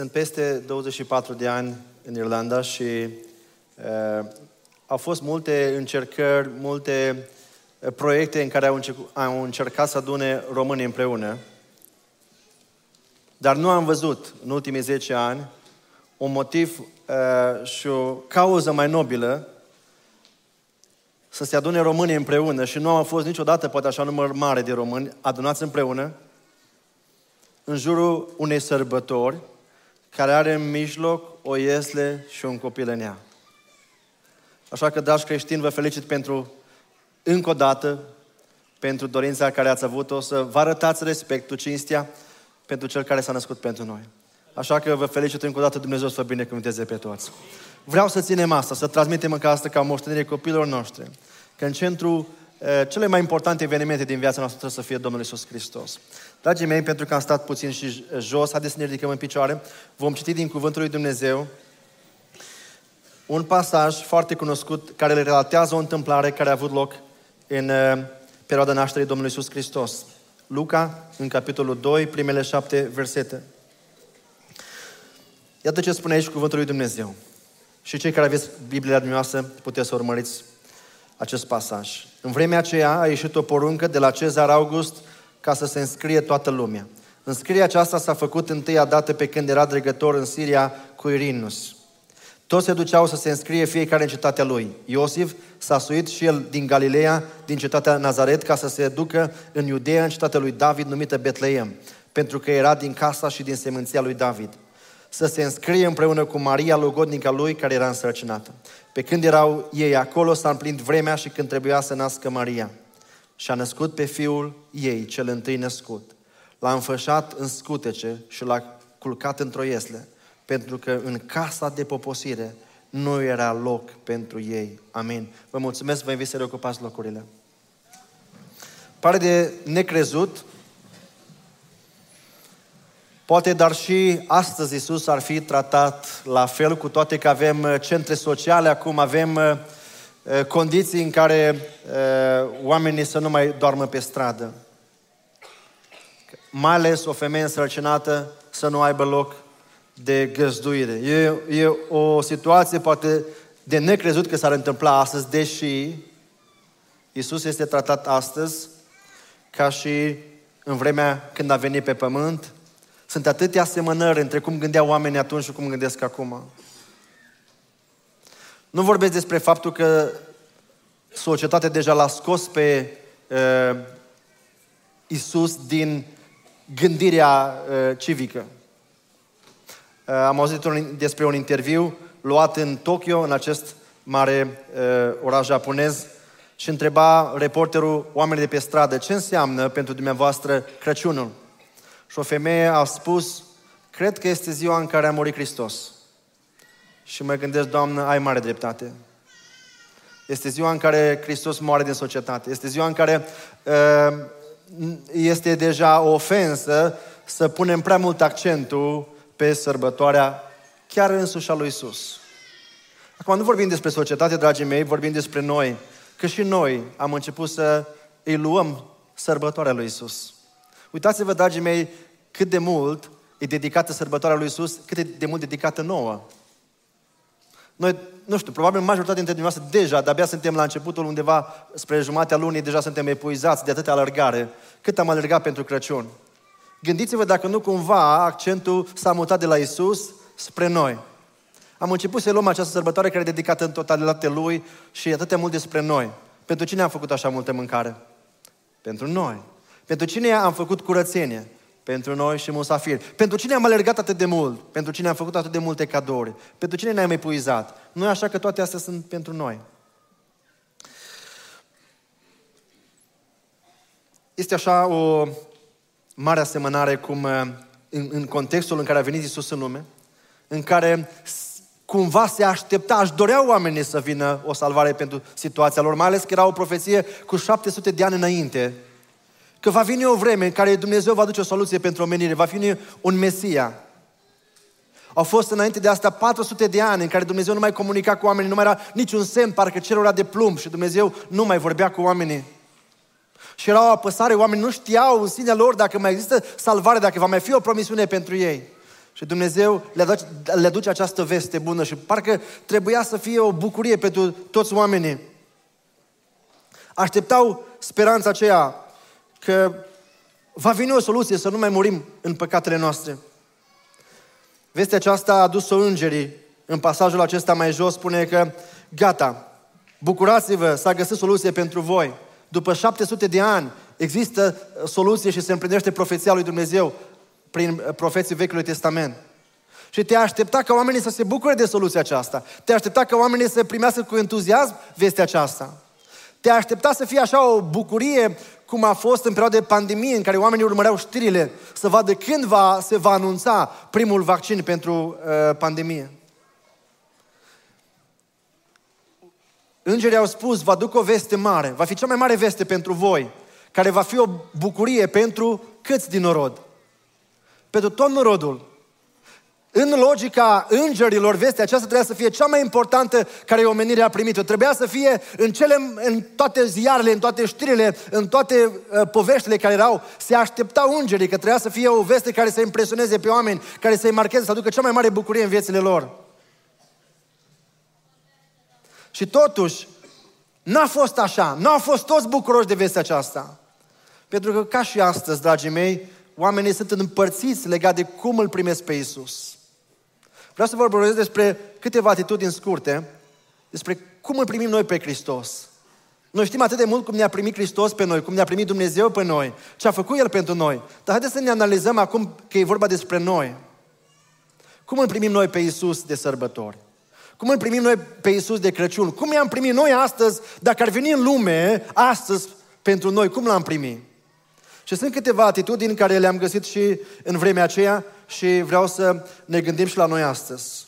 Sunt peste 24 de ani în Irlanda și uh, au fost multe încercări, multe uh, proiecte în care au, încerc, au încercat să adune românii împreună. Dar nu am văzut în ultimii 10 ani un motiv uh, și o cauză mai nobilă să se adune românii împreună și nu a fost niciodată poate așa număr mare de români adunați împreună în jurul unei sărbători care are în mijloc o iesle și un copil în ea. Așa că, dragi creștini, vă felicit pentru, încă o dată, pentru dorința care ați avut-o să vă arătați respectul, cinstia pentru Cel care s-a născut pentru noi. Așa că vă felicit încă o dată, Dumnezeu să vă binecuvânteze pe toți. Vreau să ținem asta, să transmitem încă asta ca moștenire copilor noștri. Că în centru eh, cele mai importante evenimente din viața noastră trebuie să fie Domnul Isus Hristos. Dragii mei, pentru că am stat puțin și jos, haideți să ne ridicăm în picioare, vom citi din Cuvântul lui Dumnezeu un pasaj foarte cunoscut care le relatează o întâmplare care a avut loc în uh, perioada nașterii Domnului Isus Hristos. Luca, în capitolul 2, primele șapte versete. Iată ce spune aici Cuvântul lui Dumnezeu. Și cei care aveți Biblia dumneavoastră puteți să urmăriți acest pasaj. În vremea aceea a ieșit o poruncă de la Cezar August ca să se înscrie toată lumea. Înscrierea aceasta s-a făcut întâia dată pe când era dregător în Siria cu Irinus. Toți se duceau să se înscrie fiecare în cetatea lui. Iosif s-a suit și el din Galileea, din cetatea Nazaret, ca să se ducă în Iudeea, în cetatea lui David, numită Betleem, pentru că era din casa și din semânția lui David. Să se înscrie împreună cu Maria, logodnica lui, care era însărcinată. Pe când erau ei acolo, s-a împlinit vremea și când trebuia să nască Maria și a născut pe fiul ei, cel întâi născut. L-a înfășat în scutece și l-a culcat într-o iesle, pentru că în casa de poposire nu era loc pentru ei. Amin. Vă mulțumesc, vă invit să reocupați locurile. Pare de necrezut, Poate, dar și astăzi Isus ar fi tratat la fel, cu toate că avem centre sociale, acum avem Eh, condiții în care eh, oamenii să nu mai doarmă pe stradă. Mai ales o femeie însărcinată să nu aibă loc de găzduire. E, e o situație poate de necrezut că s-ar întâmpla astăzi, deși Isus este tratat astăzi ca și în vremea când a venit pe pământ. Sunt atâtea asemănări între cum gândeau oamenii atunci și cum gândesc acum. Nu vorbesc despre faptul că societatea deja l-a scos pe uh, Isus din gândirea uh, civică. Uh, am auzit un, despre un interviu luat în Tokyo, în acest mare uh, oraș japonez, și întreba reporterul oamenii de pe stradă ce înseamnă pentru dumneavoastră Crăciunul. Și o femeie a spus, cred că este ziua în care a murit Hristos. Și mă gândesc, Doamnă, ai mare dreptate. Este ziua în care Hristos moare din societate. Este ziua în care uh, este deja o ofensă să punem prea mult accentul pe sărbătoarea chiar însuși a lui Isus. Acum nu vorbim despre societate, dragii mei, vorbim despre noi. Că și noi am început să îi luăm sărbătoarea lui Isus. Uitați-vă, dragii mei, cât de mult e dedicată sărbătoarea lui Isus, cât de mult dedicată nouă. Noi, nu știu, probabil majoritatea dintre dumneavoastră deja, de-abia suntem la începutul undeva spre jumatea lunii, deja suntem epuizați de atâtea alergare. Cât am alergat pentru Crăciun? Gândiți-vă dacă nu cumva accentul s-a mutat de la Isus spre noi. Am început să luăm această sărbătoare care e dedicată în totalitate Lui și atât de mult despre noi. Pentru cine am făcut așa multă mâncare? Pentru noi. Pentru cine am făcut curățenie? Pentru noi și musafiri. Pentru cine am alergat atât de mult? Pentru cine am făcut atât de multe cadouri? Pentru cine ne-am epuizat? Nu e așa că toate astea sunt pentru noi. Este așa o mare asemănare cum în, în contextul în care a venit Isus în lume, în care cumva se aștepta, aș dorea oamenii să vină o salvare pentru situația lor, mai ales că era o profeție cu 700 de ani înainte Că va veni o vreme în care Dumnezeu va duce o soluție pentru omenire, va fi un Mesia. Au fost înainte de asta 400 de ani în care Dumnezeu nu mai comunica cu oamenii, nu mai era niciun semn, parcă cerul era de plumb și Dumnezeu nu mai vorbea cu oamenii. Și era o apăsare, oamenii nu știau în sinea lor dacă mai există salvare, dacă va mai fi o promisiune pentru ei. Și Dumnezeu le aduce, le aduce această veste bună și parcă trebuia să fie o bucurie pentru toți oamenii. Așteptau speranța aceea că va veni o soluție să nu mai murim în păcatele noastre. Vestea aceasta a adus-o îngerii. În pasajul acesta mai jos spune că gata, bucurați-vă, s-a găsit soluție pentru voi. După 700 de ani există soluție și se împlinește profeția lui Dumnezeu prin profeții Vechiului Testament. Și te aștepta ca oamenii să se bucure de soluția aceasta. Te aștepta ca oamenii să primească cu entuziasm vestea aceasta. Te aștepta să fie așa o bucurie cum a fost în perioada de pandemie, în care oamenii urmăreau știrile să vadă când va, se va anunța primul vaccin pentru uh, pandemie. Îngerii au spus, vă aduc o veste mare, va fi cea mai mare veste pentru voi, care va fi o bucurie pentru câți din norod? Pentru tot norodul. În logica îngerilor, vestea aceasta trebuia să fie cea mai importantă care omenirea a primit-o. Trebuia să fie în, cele, în toate ziarele, în toate știrile, în toate uh, poveștile care erau, se așteptau îngerii că trebuia să fie o veste care să impresioneze pe oameni, care să-i marcheze, să aducă cea mai mare bucurie în viețile lor. Și totuși, n-a fost așa, n-au fost toți bucuroși de vestea aceasta. Pentru că, ca și astăzi, dragii mei, oamenii sunt împărțiți legat de cum îl primesc pe Isus. Vreau să vorbesc despre câteva atitudini scurte, despre cum îl primim noi pe Hristos. Noi știm atât de mult cum ne-a primit Hristos pe noi, cum ne-a primit Dumnezeu pe noi, ce a făcut El pentru noi. Dar haideți să ne analizăm acum că e vorba despre noi. Cum îl primim noi pe Isus de sărbători? Cum îl primim noi pe Isus de Crăciun? Cum i-am primit noi astăzi, dacă ar veni în lume astăzi pentru noi, cum l-am primit? Și sunt câteva atitudini care le-am găsit și în vremea aceea și vreau să ne gândim și la noi astăzi.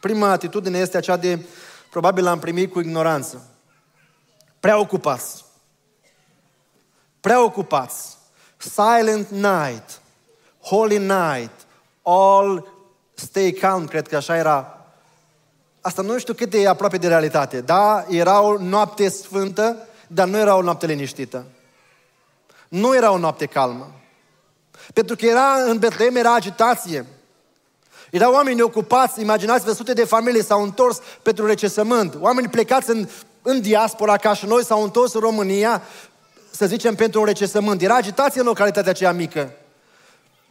Prima atitudine este aceea de, probabil l-am primit cu ignoranță. Prea ocupați. Prea ocupați. Silent night. Holy night. All stay calm, cred că așa era. Asta nu știu cât e aproape de realitate. Da, era o noapte sfântă, dar nu era o noapte liniștită. Nu era o noapte calmă. Pentru că era în Betlehem era agitație. Erau oameni ocupați, imaginați-vă, sute de familii s-au întors pentru recesământ. Oameni plecați în, în diaspora, ca și noi, s-au întors în România, să zicem, pentru un recesământ. Era agitație în localitatea aceea mică.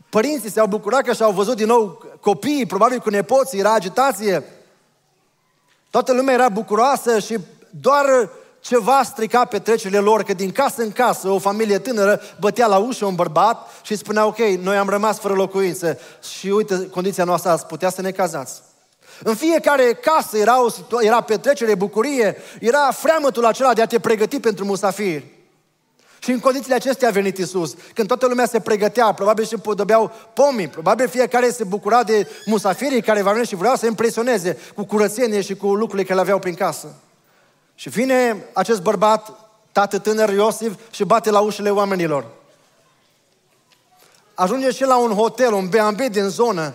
Părinții se-au bucurat că și-au văzut din nou copiii, probabil cu nepoții, era agitație. Toată lumea era bucuroasă și doar ceva strica petrecerile lor, că din casă în casă o familie tânără bătea la ușă un bărbat și spunea, ok, noi am rămas fără locuință și uite, condiția noastră ați putea să ne cazați. În fiecare casă era, o, era petrecere, bucurie, era freamătul acela de a te pregăti pentru musafir. Și în condițiile acestea a venit Isus. Când toată lumea se pregătea, probabil și împodobeau pomii, probabil fiecare se bucura de musafirii care va veni și vreau să impresioneze cu curățenie și cu lucrurile care le aveau prin casă. Și vine acest bărbat, tată tânăr Iosif, și bate la ușile oamenilor. Ajunge și la un hotel, un B&B din zonă.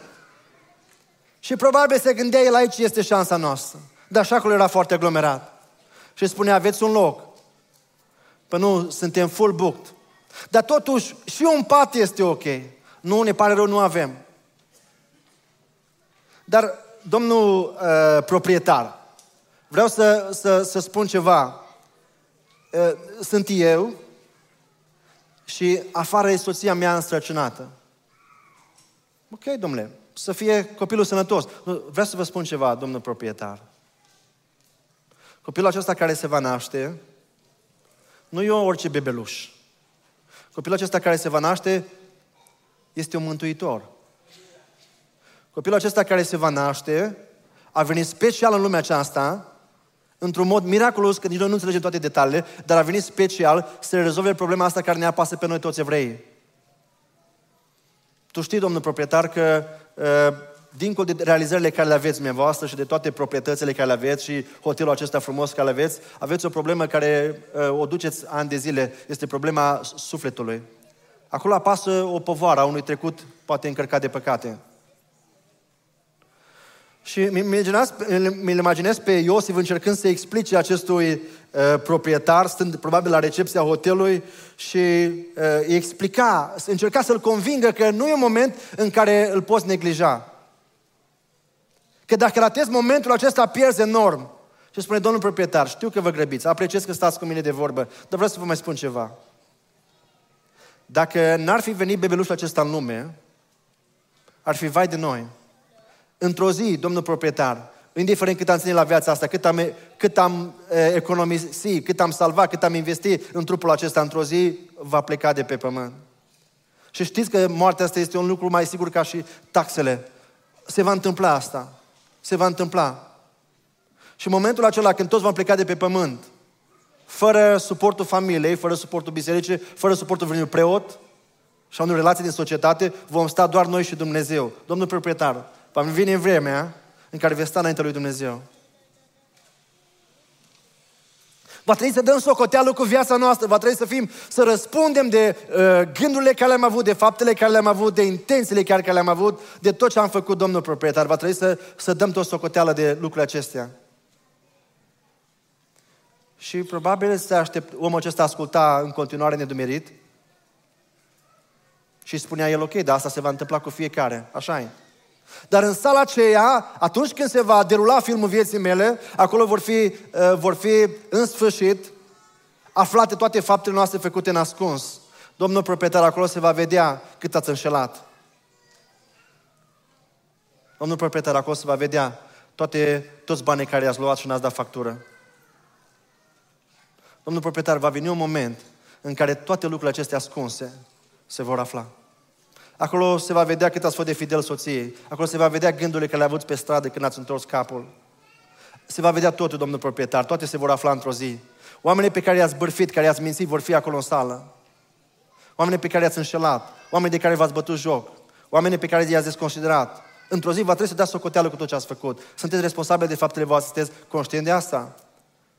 Și probabil se gândea el aici este șansa noastră. Dar așa acolo era foarte aglomerat. Și spunea, aveți un loc. Păi nu, suntem full booked. Dar totuși, și un pat este ok. Nu, ne pare rău, nu avem. Dar domnul uh, proprietar, Vreau să, să, să spun ceva. Sunt eu și afară e soția mea înstrăcinată. Ok, domnule, să fie copilul sănătos. Vreau să vă spun ceva, domnul proprietar. Copilul acesta care se va naște nu e orice bebeluș. Copilul acesta care se va naște este un mântuitor. Copilul acesta care se va naște a venit special în lumea aceasta într-un mod miraculos, că nici noi nu înțelegem toate detaliile, dar a venit special să rezolve problema asta care ne apasă pe noi toți evrei. Tu știi, domnul proprietar, că uh, dincolo de realizările care le aveți dumneavoastră și de toate proprietățile care le aveți și hotelul acesta frumos care le aveți, aveți o problemă care uh, o duceți ani de zile, este problema sufletului. Acolo apasă o povară a unui trecut poate încărcat de păcate. Și mi imaginez pe Iosif încercând să explice acestui uh, proprietar, stând probabil la recepția hotelului și uh, îi explica, încerca să-l convingă că nu e un moment în care îl poți neglija. Că dacă ratezi momentul acesta, pierzi enorm. Și spune, domnul proprietar, știu că vă grăbiți, apreciez că stați cu mine de vorbă, dar vreau să vă mai spun ceva. Dacă n-ar fi venit bebelușul acesta în lume, ar fi vai de noi. Într-o zi, domnul proprietar, indiferent cât am ținut la viața asta, cât am, cât am e, economisit, cât am salvat, cât am investit în trupul acesta, într-o zi va pleca de pe pământ. Și știți că moartea asta este un lucru mai sigur ca și taxele. Se va întâmpla asta. Se va întâmpla. Și în momentul acela când toți vom pleca de pe pământ, fără suportul familiei, fără suportul bisericii, fără suportul vreunui preot și a unui relații din societate, vom sta doar noi și Dumnezeu. Domnul proprietar, va vine vremea în care veți sta înaintea lui Dumnezeu. Va trebui să dăm socoteală cu viața noastră, va trebui să fim, să răspundem de uh, gândurile care le-am avut, de faptele care le-am avut, de intențiile care, care le-am avut, de tot ce am făcut, domnul proprietar. Va trebui să, să dăm tot socoteală de lucrurile acestea. Și probabil se aștept, omul acesta asculta în continuare nedumerit și spunea el, ok, dar asta se va întâmpla cu fiecare. Așa e. Dar în sala aceea, atunci când se va derula filmul vieții mele, acolo vor fi, uh, vor fi în sfârșit aflate toate faptele noastre făcute în ascuns. Domnul proprietar, acolo se va vedea cât ați înșelat. Domnul proprietar, acolo se va vedea toate, toți banii care i-ați luat și n-ați dat factură. Domnul proprietar, va veni un moment în care toate lucrurile acestea ascunse se vor afla. Acolo se va vedea cât ați fost de fidel soției. Acolo se va vedea gândurile care le-a avut pe stradă când ați întors capul. Se va vedea totul, domnul proprietar. Toate se vor afla într-o zi. Oamenii pe care i-ați bârfit, care i-ați mințit, vor fi acolo în sală. Oamenii pe care i-ați înșelat. Oamenii de care v-ați bătut joc. Oamenii pe care i-ați desconsiderat. Într-o zi va trebui să dați socoteală cu tot ce ați făcut. Sunteți responsabili de faptele voastre, sunteți conștient de asta.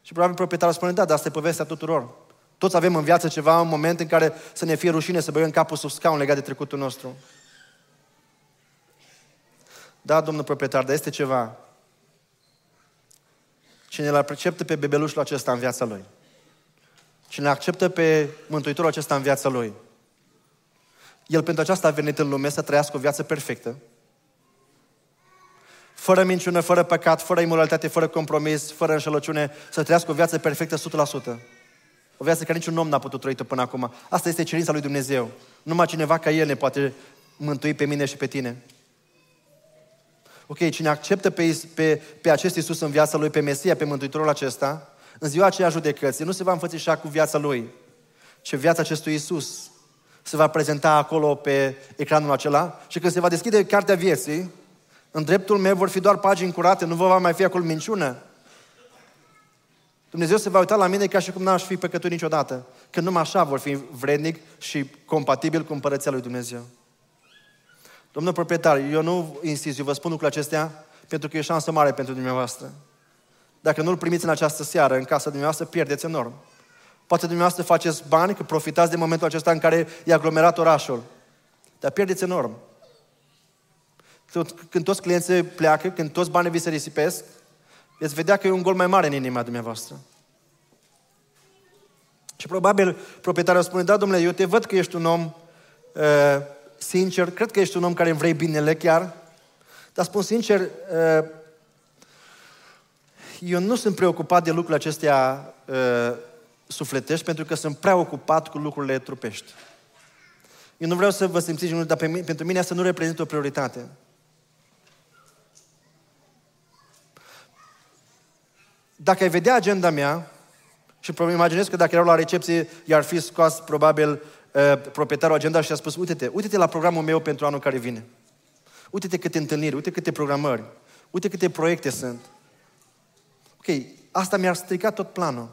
Și probabil proprietarul spune, da, dar asta e povestea tuturor. Toți avem în viață ceva, un moment în care să ne fie rușine să băgăm capul sub scaun legat de trecutul nostru. Da, domnul proprietar, dar este ceva. Cine îl acceptă pe bebelușul acesta în viața lui, cine acceptă pe Mântuitorul acesta în viața lui, el pentru aceasta a venit în lume să trăiască o viață perfectă, fără minciună, fără păcat, fără imoralitate, fără compromis, fără înșelăciune, să trăiască o viață perfectă 100%. O viață care niciun om n-a putut trăi până acum. Asta este cerința lui Dumnezeu. Numai cineva ca El ne poate mântui pe mine și pe tine. Ok, cine acceptă pe, pe, pe acest Iisus în viața lui, pe Mesia, pe Mântuitorul acesta, în ziua aceea judecății, nu se va înfățișa cu viața lui, ci viața acestui Iisus se va prezenta acolo pe ecranul acela și când se va deschide cartea vieții, în dreptul meu vor fi doar pagini curate, nu va mai fi acolo minciună. Dumnezeu se va uita la mine ca și cum n-aș fi păcătut niciodată. Că numai așa vor fi vrednic și compatibil cu împărăția lui Dumnezeu. Domnul proprietar, eu nu insist, eu vă spun lucrurile acestea pentru că e o șansă mare pentru dumneavoastră. Dacă nu-L primiți în această seară, în casa dumneavoastră, pierdeți enorm. Poate dumneavoastră faceți bani, că profitați de momentul acesta în care e aglomerat orașul. Dar pierdeți enorm. Când toți clienții pleacă, când toți banii vi se risipesc, veți vedea că e un gol mai mare în inima dumneavoastră. Și probabil proprietarul spune, da, domnule, eu te văd că ești un om uh, sincer, cred că ești un om care îmi vrei binele chiar, dar spun sincer, uh, eu nu sunt preocupat de lucrurile acestea uh, sufletești, pentru că sunt prea ocupat cu lucrurile trupești. Eu nu vreau să vă simțiți, dar pentru mine asta nu reprezintă o prioritate. Dacă ai vedea agenda mea, și imaginez că dacă erau la recepție, i-ar fi scos probabil uh, proprietarul agenda și a spus, uite-te, uite-te la programul meu pentru anul care vine. Uite-te câte întâlniri, uite câte programări, uite câte proiecte sunt. Ok, asta mi-ar strica tot planul.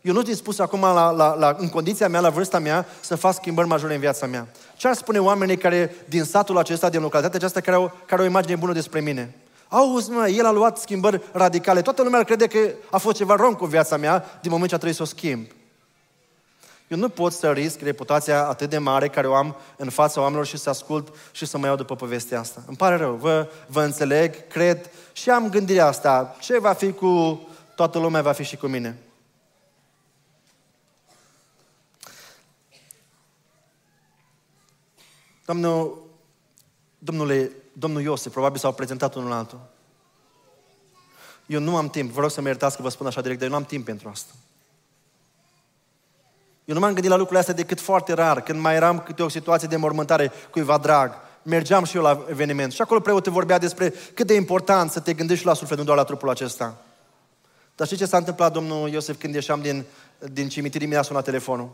Eu nu sunt dispus acum, la, la, la, în condiția mea, la vârsta mea, să fac schimbări majore în viața mea. Ce ar spune oamenii care, din satul acesta, din localitatea aceasta, care au, care au o imagine bună despre mine? Auzi, mă, el a luat schimbări radicale. Toată lumea crede că a fost ceva rom cu viața mea din moment ce a trebuit să o schimb. Eu nu pot să risc reputația atât de mare care o am în fața oamenilor și să ascult și să mă iau după povestea asta. Îmi pare rău, vă, vă înțeleg, cred și am gândirea asta. Ce va fi cu toată lumea, va fi și cu mine. Domnul, domnule, domnul Iosif, probabil s-au prezentat unul altul. Eu nu am timp, vă rog să mă iertați că vă spun așa direct, dar eu nu am timp pentru asta. Eu nu m-am gândit la lucrurile astea decât foarte rar, când mai eram câte o situație de mormântare cuiva drag. Mergeam și eu la eveniment și acolo preotul vorbea despre cât de important să te gândești și la suflet, nu doar la trupul acesta. Dar știți ce s-a întâmplat, domnul Iosef, când ieșeam din, din cimitir, mi-a sunat telefonul.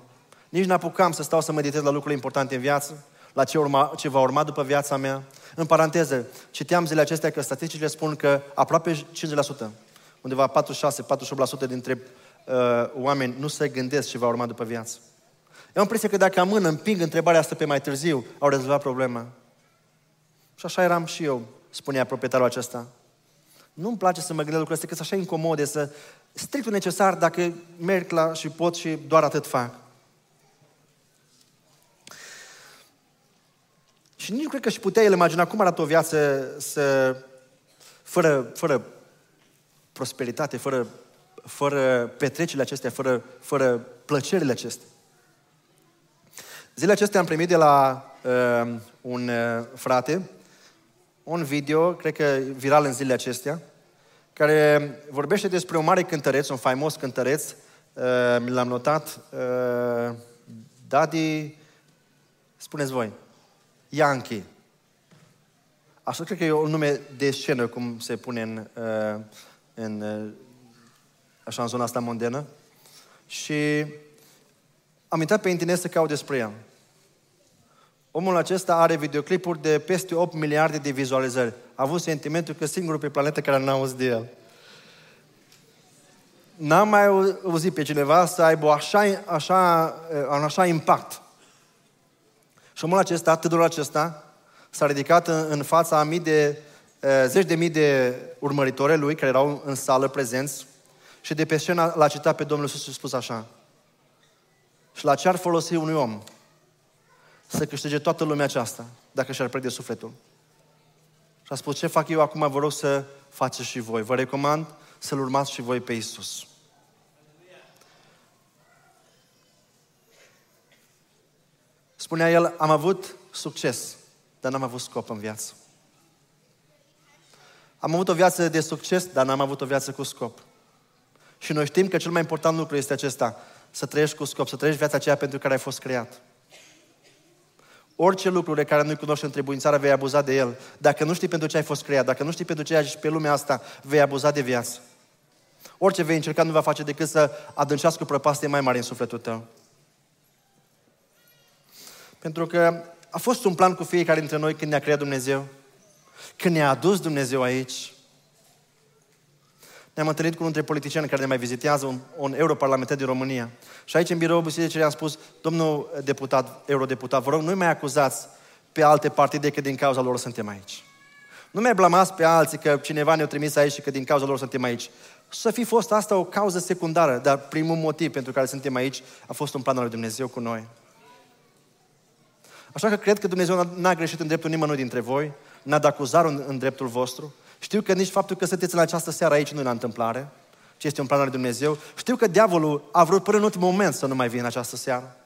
Nici n-apucam să stau să meditez la lucrurile importante în viață, la ce, urma, ce va urma după viața mea. În paranteză, citeam zilele acestea că statisticile spun că aproape 50%, undeva 46-48% dintre uh, oameni nu se gândesc ce va urma după viață. Eu am impresia că dacă amân, împing întrebarea asta pe mai târziu, au rezolvat problema. Și așa eram și eu, spunea proprietarul acesta. Nu-mi place să mă gândesc lucrurile astea, că sunt așa incomode, să strictul necesar dacă merg la și pot și doar atât fac. Și nici nu cred că și putea el imagina cum arată o viață să, fără, fără prosperitate, fără fără petrecerile acestea, fără, fără plăcerile acestea. Zilele acestea am primit de la uh, un uh, frate un video, cred că viral în zilele acestea, care vorbește despre un mare cântăreț, un faimos cântăreț, uh, mi l-am notat, uh, Daddy, spuneți voi, Yankee. Așa cred că e un nume de scenă, cum se pune în, uh, în uh, așa în zona asta mondenă. Și am intrat pe internet să caut despre el. Omul acesta are videoclipuri de peste 8 miliarde de vizualizări. A avut sentimentul că singurul pe planetă care n-a auzit de el. N-am mai auzit pe cineva să aibă așa, așa, un așa impact. Și omul acesta, tânărul acesta, s-a ridicat în, în fața a mii de, zeci de mii de urmăritori lui care erau în sală prezenți și de pe scenă l-a citat pe Domnul Iisus și a spus așa. Și la ce ar folosi unui om să câștige toată lumea aceasta dacă și-ar pierde sufletul? Și a spus, ce fac eu acum, vă rog să faceți și voi. Vă recomand să-L urmați și voi pe Iisus. Spunea el, am avut succes, dar n-am avut scop în viață. Am avut o viață de succes, dar n-am avut o viață cu scop. Și noi știm că cel mai important lucru este acesta, să trăiești cu scop, să trăiești viața aceea pentru care ai fost creat. Orice lucru de care nu-i cunoști în trebuințare, vei abuza de el. Dacă nu știi pentru ce ai fost creat, dacă nu știi pentru ce ai pe lumea asta, vei abuza de viață. Orice vei încerca nu va face decât să adâncească o prăpastie mai mare în sufletul tău. Pentru că a fost un plan cu fiecare dintre noi când ne-a creat Dumnezeu, când ne-a adus Dumnezeu aici, ne-am întâlnit cu unul dintre politicieni care ne mai vizitează, un, un europarlamentar din România. Și aici, în biroul bisericii, am spus, domnul deputat, eurodeputat, vă rog, nu mai acuzați pe alte partide că din cauza lor suntem aici. Nu mai blamați pe alții că cineva ne-a trimis aici și că din cauza lor suntem aici. Să fi fost asta o cauză secundară, dar primul motiv pentru care suntem aici a fost un plan al lui Dumnezeu cu noi. Așa că cred că Dumnezeu n-a greșit în dreptul nimănui dintre voi, n-a dat acuzare în, în dreptul vostru, știu că nici faptul că sunteți în această seară aici nu e la întâmplare, ci este un plan al lui Dumnezeu. Știu că diavolul a vrut până în ultimul moment să nu mai vină în această seară.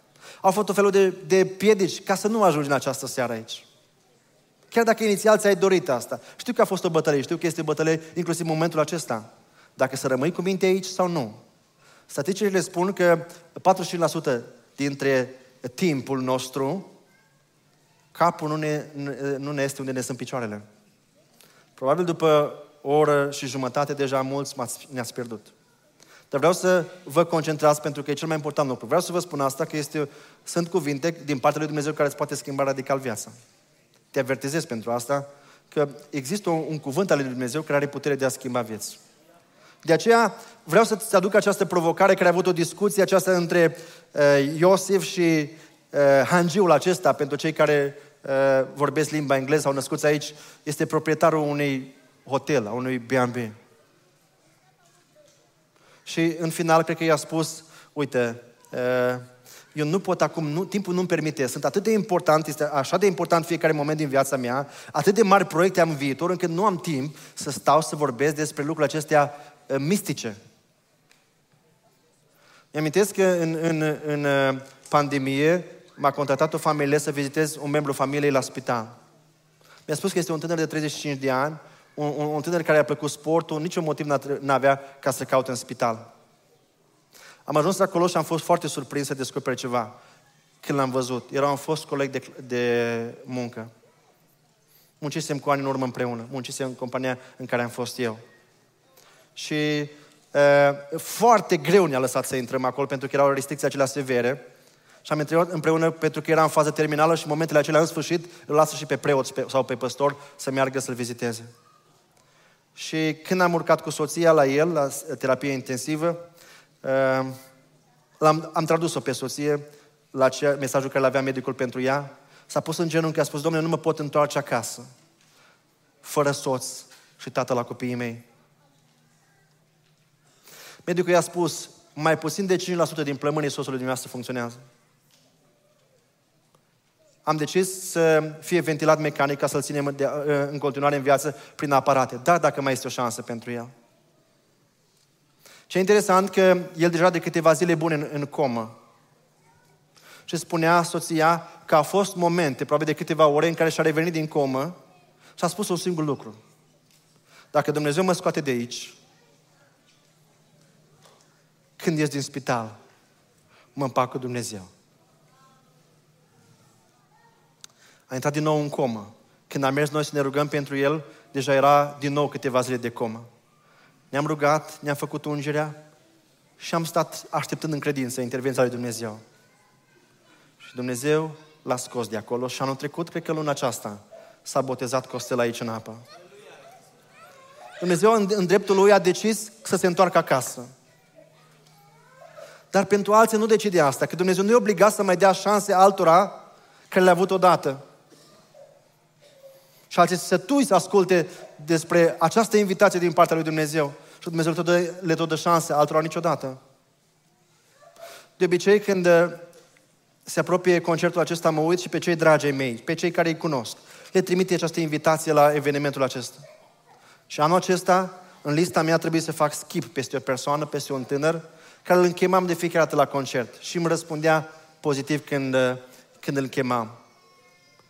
Au fost o felul de, de piedici ca să nu ajungi în această seară aici. Chiar dacă inițial ți-ai dorit asta. Știu că a fost o bătălie, știu că este o bătălie inclusiv în momentul acesta. Dacă să rămâi cu minte aici sau nu. Statisticile spun că 45% dintre timpul nostru, capul nu ne, nu ne este unde ne sunt picioarele. Probabil după o oră și jumătate deja mulți ne-ați pierdut. Dar vreau să vă concentrați pentru că e cel mai important lucru. Vreau să vă spun asta că este, sunt cuvinte din partea lui Dumnezeu care îți poate schimba radical viața. Te avertizez pentru asta că există un, un cuvânt al lui Dumnezeu care are putere de a schimba vieți. De aceea vreau să-ți aduc această provocare care a avut o discuție aceasta între uh, Iosif și uh, hangiul acesta pentru cei care uh, vorbesc limba engleză, au născut aici, este proprietarul unui hotel, a unui B&B. Și în final, cred că i-a spus, uite, uh, eu nu pot acum, nu, timpul nu-mi permite, sunt atât de important, este așa de important fiecare moment din viața mea, atât de mari proiecte am în viitor, încât nu am timp să stau să vorbesc despre lucrurile acestea uh, mistice. Mi-amintesc că în, în, în uh, pandemie m-a contactat o familie să vizitez un membru familiei la spital. Mi-a spus că este un tânăr de 35 de ani, un, un, un tânăr care a plăcut sportul, niciun motiv n-avea ca să caute în spital. Am ajuns acolo și am fost foarte surprins să descoper ceva când l-am văzut. Era un fost coleg de, de muncă. Muncisem cu ani în urmă împreună. Muncisem în compania în care am fost eu. Și uh, foarte greu ne-a lăsat să intrăm acolo pentru că erau restricții acelea severe. Și am intrat împreună pentru că era în fază terminală și în momentele acelea, în sfârșit, îl lasă și pe preot sau pe păstor să meargă să-l viziteze. Și când am urcat cu soția la el, la terapie intensivă, Ehm, am am tradus-o pe soție la ce, mesajul care l-avea medicul pentru ea. S-a pus în genunchi, a spus, Domnule, nu mă pot întoarce acasă fără soț și tată la copiii mei. Medicul i-a spus, mai puțin de 5% din plămânii soțului dumneavoastră funcționează. Am decis să fie ventilat mecanic ca să-l ținem de, în continuare în viață prin aparate. Dar dacă mai este o șansă pentru el. Ce interesant că el deja de câteva zile bune în, în comă. Și spunea soția că a fost momente, probabil de câteva ore, în care și-a revenit din comă și a spus un singur lucru. Dacă Dumnezeu mă scoate de aici, când ies din spital, mă împac cu Dumnezeu. A intrat din nou în comă. Când am mers noi să ne rugăm pentru el, deja era din nou câteva zile de comă. Ne-am rugat, ne-am făcut ungerea și am stat așteptând în credință intervenția lui Dumnezeu. Și Dumnezeu l-a scos de acolo și anul trecut, cred că luna aceasta, s-a botezat Costel aici în apă. Dumnezeu în, în dreptul lui a decis să se întoarcă acasă. Dar pentru alții nu decide asta, că Dumnezeu nu e obligat să mai dea șanse altora care le-a avut odată. Și alții să tu să asculte despre această invitație din partea lui Dumnezeu. Și Dumnezeu le tot dă, le tot dă șanse, altora niciodată. De obicei, când uh, se apropie concertul acesta, mă uit și pe cei dragi mei, pe cei care îi cunosc. Le trimite această invitație la evenimentul acesta. Și anul acesta, în lista mea, trebuie să fac skip peste o persoană, peste un tânăr, care îl chemam de fiecare dată la concert. Și îmi răspundea pozitiv când, uh, când îl chemam.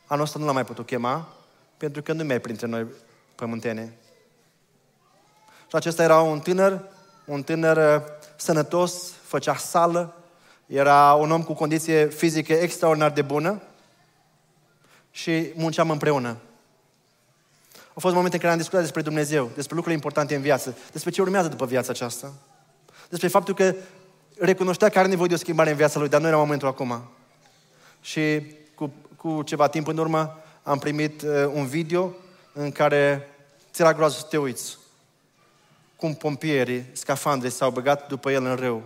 Anul ăsta nu l-am mai putut chema, pentru că nu mai printre noi pământene. Și acesta era un tânăr, un tânăr uh, sănătos, făcea sală, era un om cu condiție fizică extraordinar de bună și munceam împreună. Au fost momente în care am discutat despre Dumnezeu, despre lucrurile importante în viață, despre ce urmează după viața aceasta, despre faptul că recunoștea că are nevoie de o schimbare în viața lui, dar nu era momentul acum. Și cu, cu ceva timp în urmă am primit uh, un video în care ți era groază să te uiți. Cum pompierii, scafandre, s-au băgat după el în râu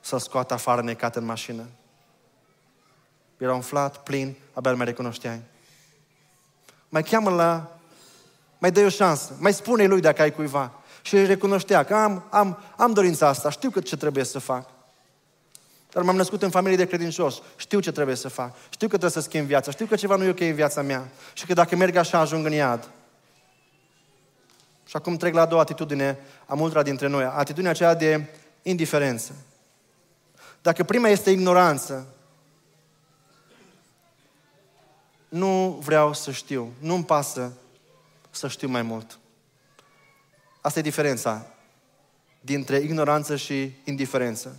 să-l scoată afară necat în mașină. Era umflat, plin, abia îl mai recunoșteai. Mai cheamă la... Mai dă o șansă. Mai spune lui dacă ai cuiva. Și îl recunoștea că am, am, am dorința asta, știu că ce trebuie să fac. Dar m-am născut în familie de credincios. Știu ce trebuie să fac. Știu că trebuie să schimb viața. Știu că ceva nu e ok în viața mea. Și că dacă merg așa, ajung în iad. Și acum trec la a doua atitudine a multora dintre noi. Atitudinea aceea de indiferență. Dacă prima este ignoranță, nu vreau să știu, nu-mi pasă să știu mai mult. Asta e diferența dintre ignoranță și indiferență.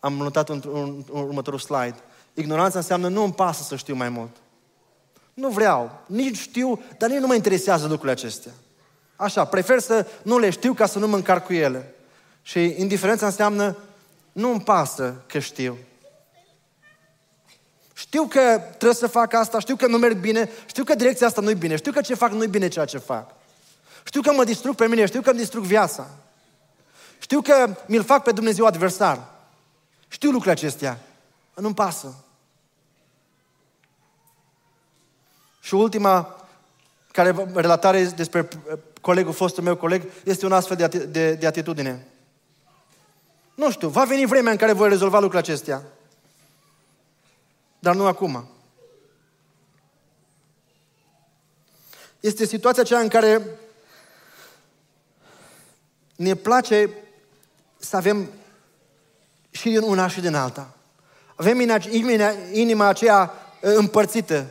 Am notat un, un, un următorul slide. Ignoranța înseamnă nu îmi pasă să știu mai mult. Nu vreau, nici știu, dar nici nu mă interesează lucrurile acestea. Așa, prefer să nu le știu ca să nu mă încarc cu ele. Și indiferența înseamnă nu îmi pasă că știu. Știu că trebuie să fac asta, știu că nu merg bine, știu că direcția asta nu-i bine, știu că ce fac nu-i bine ceea ce fac. Știu că mă distrug pe mine, știu că îmi distrug viața. Știu că mi-l fac pe Dumnezeu adversar. Știu lucrurile acestea. Nu-mi pasă. Și ultima care relatare despre colegul, fostul meu coleg, este un astfel de, de, de atitudine. Nu știu, va veni vremea în care voi rezolva lucrurile acestea. Dar nu acum. Este situația aceea în care ne place să avem și din una și din alta. Avem inima aceea uh, împărțită.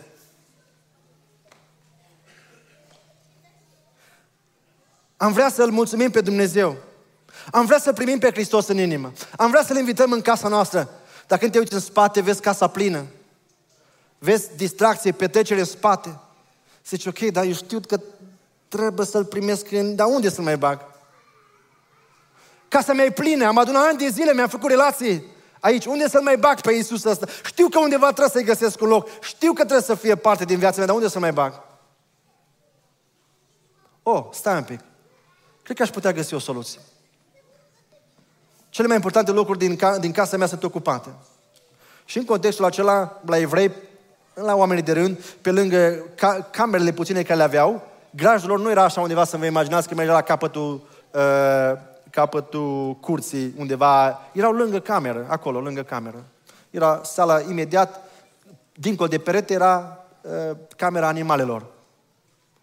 Am vrea să-L mulțumim pe Dumnezeu. Am vrea să primim pe Hristos în inimă. Am vrea să-L invităm în casa noastră. Dacă când te uiți în spate, vezi casa plină. Vezi distracție, petrecere în spate. Zici, ok, dar eu știu că trebuie să-L primesc în... Dar unde să mai bag? Casa mea e plină, am adunat ani de zile, mi-am făcut relații. Aici, unde să-L mai bag pe Iisus ăsta? Știu că undeva trebuie să-i găsesc un loc. Știu că trebuie să fie parte din viața mea, dar unde să mai bag? Oh, stai un pic. Cred că aș putea găsi o soluție. Cele mai importante lucruri din, ca, din casa mea sunt ocupate. Și în contextul acela, la evrei, la oamenii de rând, pe lângă ca, camerele puține care le aveau, grajul lor nu era așa undeva să vă imaginați că mergea la capătul, uh, capătul curții, undeva. Erau lângă cameră, acolo, lângă cameră. Era sala imediat, dincolo de perete, era uh, camera animalelor.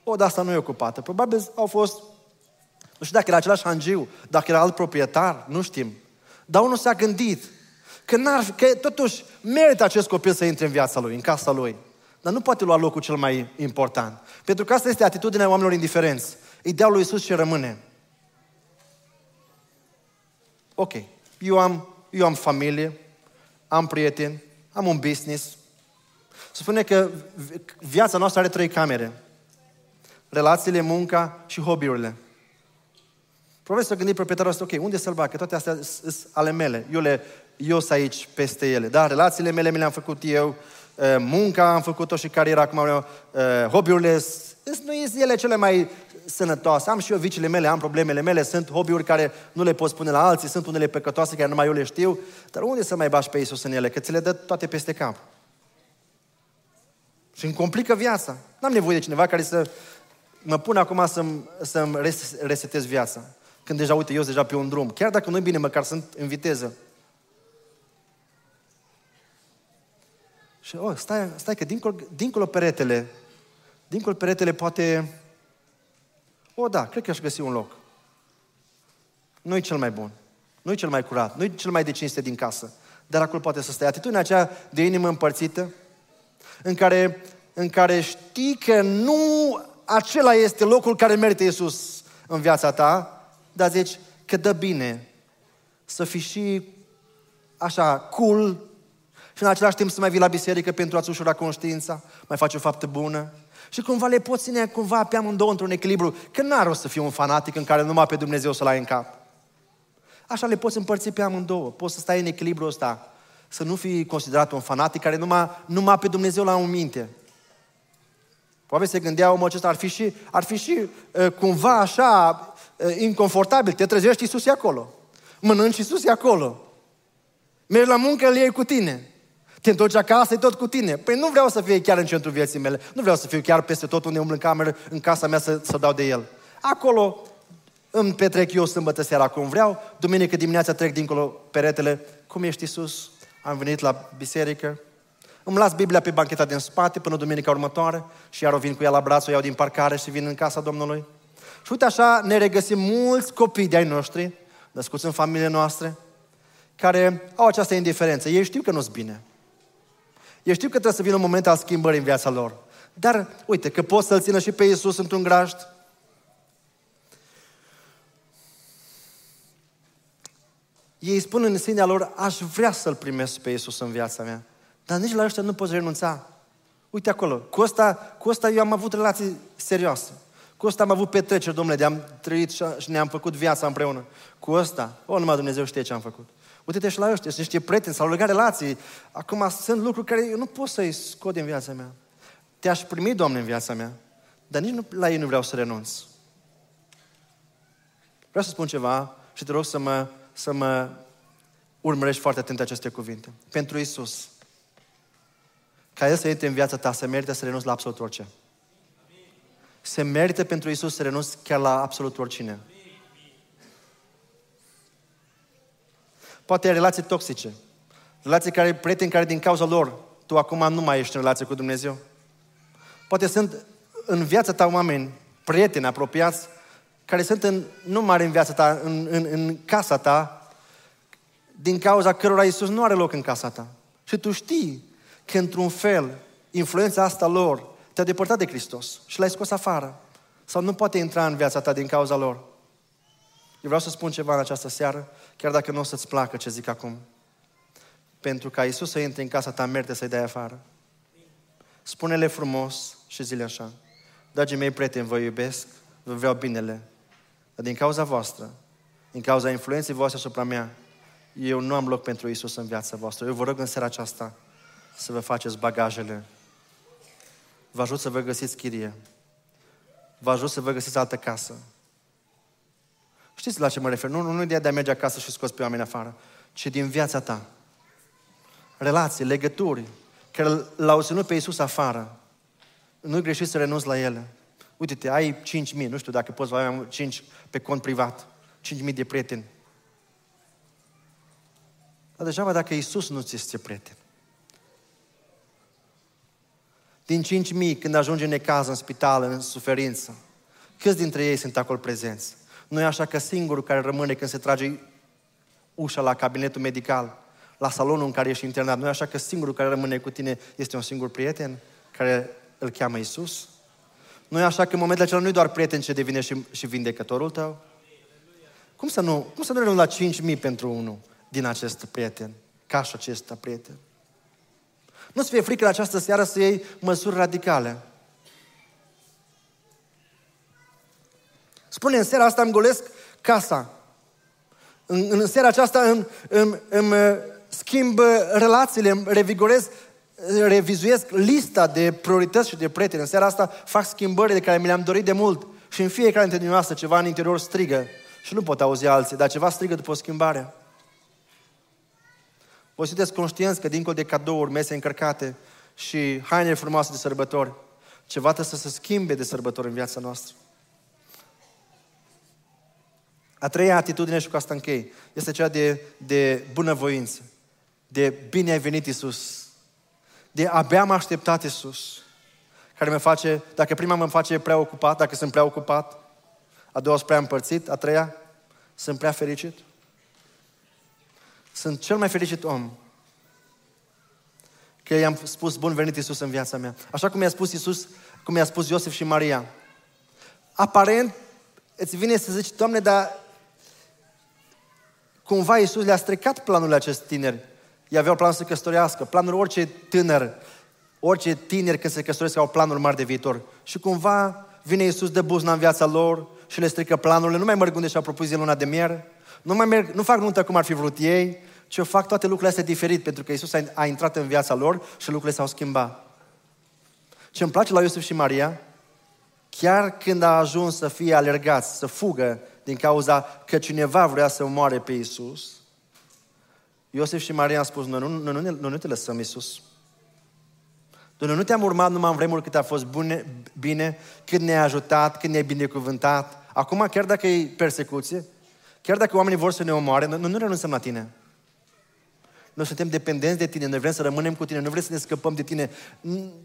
O, dar asta nu e ocupată. Probabil au fost, nu știu dacă era același hangiu, dacă era alt proprietar, nu știm. Dar unul s-a gândit că, n-ar, că totuși merită acest copil să intre în viața lui, în casa lui. Dar nu poate lua locul cel mai important. Pentru că asta este atitudinea oamenilor indiferenți. Idealul lui Iisus ce rămâne. Ok, eu am, eu am familie, am prieteni, am un business. Se spune că viața noastră are trei camere. Relațiile, munca și hobby-urile. Probabil să gândi proprietarul ăsta, ok, unde să-l bag? Că toate astea sunt ale mele. Eu le, eu sunt aici peste ele. Da, relațiile mele mi le-am făcut eu, uh, munca am făcut-o și cariera acum, uh, hobby-urile nu sunt ele cele mai sănătoase. Am și eu vicile mele, am problemele mele, sunt hobby-uri care nu le pot spune la alții, sunt unele păcătoase care numai eu le știu, dar unde să mai bași pe Iisus în ele? Că ți le dă toate peste cap. Și îmi complică viața. N-am nevoie de cineva care să mă pune acum să-mi, să-mi resetez viața. Când deja, uite, eu sunt deja pe un drum. Chiar dacă nu-i bine, măcar sunt în viteză. Și, oh, stai, stai că dincolo, dincolo peretele, dincolo peretele poate, oh, da, cred că aș găsi un loc. Nu-i cel mai bun. Nu-i cel mai curat. Nu-i cel mai de cinste din casă. Dar acolo poate să stai. Atitudinea aceea de inimă împărțită, în care, în care știi că nu acela este locul care merită Iisus în viața ta, dar zici că dă bine să fii și așa cool și în același timp să mai vii la biserică pentru a-ți ușura conștiința, mai faci o faptă bună. Și cumva le poți ține cumva pe amândouă într-un echilibru, că n-ar rost să fii un fanatic în care numai pe Dumnezeu să-L ai în cap. Așa le poți împărți pe amândouă. Poți să stai în echilibru ăsta. Să nu fii considerat un fanatic care numai, numai pe Dumnezeu la un minte. Probabil se gândea omul acesta, ar fi și, ar fi și uh, cumva așa uh, inconfortabil. Te trezești, Iisus e acolo. Mănânci, Iisus e acolo. Mergi la muncă, îl iei cu tine. Te întorci acasă, e tot cu tine. Păi nu vreau să fie chiar în centrul vieții mele. Nu vreau să fiu chiar peste tot unde umblu în cameră, în casa mea să, să dau de el. Acolo îmi petrec eu sâmbătă seara cum vreau, duminică dimineața trec dincolo peretele. Cum ești Iisus? Am venit la biserică, îmi las Biblia pe bancheta din spate până duminica următoare și iar o vin cu ea la braț, o iau din parcare și vin în casa Domnului. Și uite așa ne regăsim mulți copii de-ai noștri, născuți în familiile noastre, care au această indiferență. Ei știu că nu-s bine. Ei știu că trebuie să vină un moment al schimbării în viața lor. Dar, uite, că pot să-L țină și pe Iisus într-un grajd. Ei spun în sinea lor, aș vrea să-L primesc pe Iisus în viața mea. Dar nici la ăștia nu poți renunța. Uite acolo, cu ăsta, cu ăsta eu am avut relații serioase. Cu ăsta am avut petreceri, domnule, de-am trăit și ne-am făcut viața împreună. Cu ăsta, o, numai Dumnezeu știe ce am făcut. Uite-te și la ăștia, sunt niște prieteni, s-au legat relații. Acum sunt lucruri care eu nu pot să-i scot din viața mea. Te-aș primi, Doamne, în viața mea, dar nici nu, la ei nu vreau să renunț. Vreau să spun ceva și te rog să mă, să mă urmărești foarte atent aceste cuvinte. Pentru Isus, ca El să intre în viața ta, se merită să renunți la absolut orice. Se merită pentru Isus să renunți chiar la absolut oricine. Poate ai relații toxice, relații care, prieteni care din cauza lor tu acum nu mai ești în relație cu Dumnezeu. Poate sunt în viața ta oameni, prieteni apropiați, care sunt în, nu mari în viața ta, în, în, în casa ta, din cauza cărora Iisus nu are loc în casa ta. Și tu știi că, într-un fel, influența asta lor te-a depărtat de Hristos și l-ai scos afară. Sau nu poate intra în viața ta din cauza lor. Eu vreau să spun ceva în această seară, chiar dacă nu o să-ți placă ce zic acum. Pentru ca Iisus să intre în casa ta, merge să-i dai afară. Spune-le frumos și zile așa. Dragii mei prieteni, vă iubesc, vă vreau binele. Dar din cauza voastră, din cauza influenței voastre asupra mea, eu nu am loc pentru Isus în viața voastră. Eu vă rog în seara aceasta să vă faceți bagajele. Vă ajut să vă găsiți chirie. Vă ajut să vă găsiți altă casă. Știți la ce mă refer? Nu, nu ideea de a merge acasă și scoți pe oameni afară, ci din viața ta. Relații, legături, care l-au ținut pe Iisus afară. Nu-i greșit să renunți la ele. Uite-te, ai 5.000, nu știu dacă poți avea 5 pe cont privat, 5.000 de prieteni. Dar degeaba dacă Iisus nu ți este prieten. Din 5.000, când ajunge în necaz, în spital, în suferință, câți dintre ei sunt acolo prezenți? Nu e așa că singurul care rămâne când se trage ușa la cabinetul medical, la salonul în care ești internat, nu e așa că singurul care rămâne cu tine este un singur prieten care îl cheamă Isus? Nu e așa că în momentul acela nu e doar prieten ce devine și, și vindecătorul tău? Cum să nu, cum să nu renunți la 5.000 pentru unul din acest prieten, ca și acesta prieten? Nu-ți fie frică la această seară să iei măsuri radicale. Spune, în seara asta îmi golesc casa. În, în seara aceasta îmi, îmi, îmi uh, schimb uh, relațiile, îmi revigorez, revizuiesc lista de priorități și de prieteni. În seara asta fac schimbările de care mi le-am dorit de mult. Și în fiecare dintre noastre ceva în interior strigă. Și nu pot auzi alții, dar ceva strigă după o schimbare. Voi sunteți conștienți că dincolo de cadouri, mese încărcate și haine frumoase de sărbători, ceva trebuie să se schimbe de sărbători în viața noastră. A treia atitudine și cu asta închei, este cea de, de bunăvoință, de bine ai venit Iisus, de abia am așteptat Iisus, care mă face, dacă prima mă face prea ocupat, dacă sunt prea ocupat, a doua sunt prea împărțit, a treia, sunt prea fericit. Sunt cel mai fericit om că i-am spus bun venit Iisus în viața mea. Așa cum i-a spus Iisus, cum i-a spus Iosef și Maria. Aparent, îți vine să zici, Doamne, dar cumva Iisus le-a stricat planul acest tineri. Ei aveau planul să se căsătorească. Planul orice tânăr, orice tineri când se căsătoresc au planuri mari de viitor. Și cumva vine Iisus de buzna în viața lor și le strică planurile. Nu mai merg unde și-au propus luna de miere. Nu, mai merg, nu fac nuntă cum ar fi vrut ei, ci eu fac toate lucrurile astea diferit, pentru că Iisus a, a intrat în viața lor și lucrurile s-au schimbat. Ce îmi place la Iosef și Maria, chiar când a ajuns să fie alergați, să fugă din cauza că cineva vrea să moare pe Iisus, Iosef și Maria au spus, noi nu, noi, nu, noi nu te lăsăm, Iisus. Noi nu te-am urmat numai în vremuri cât a fost bune, bine, când ne-ai ajutat, când ne-ai binecuvântat. Acum, chiar dacă e persecuție, chiar dacă oamenii vor să ne omoare, noi nu renunțăm la tine. Noi suntem dependenți de tine, noi vrem să rămânem cu tine, nu vrem să ne scăpăm de tine.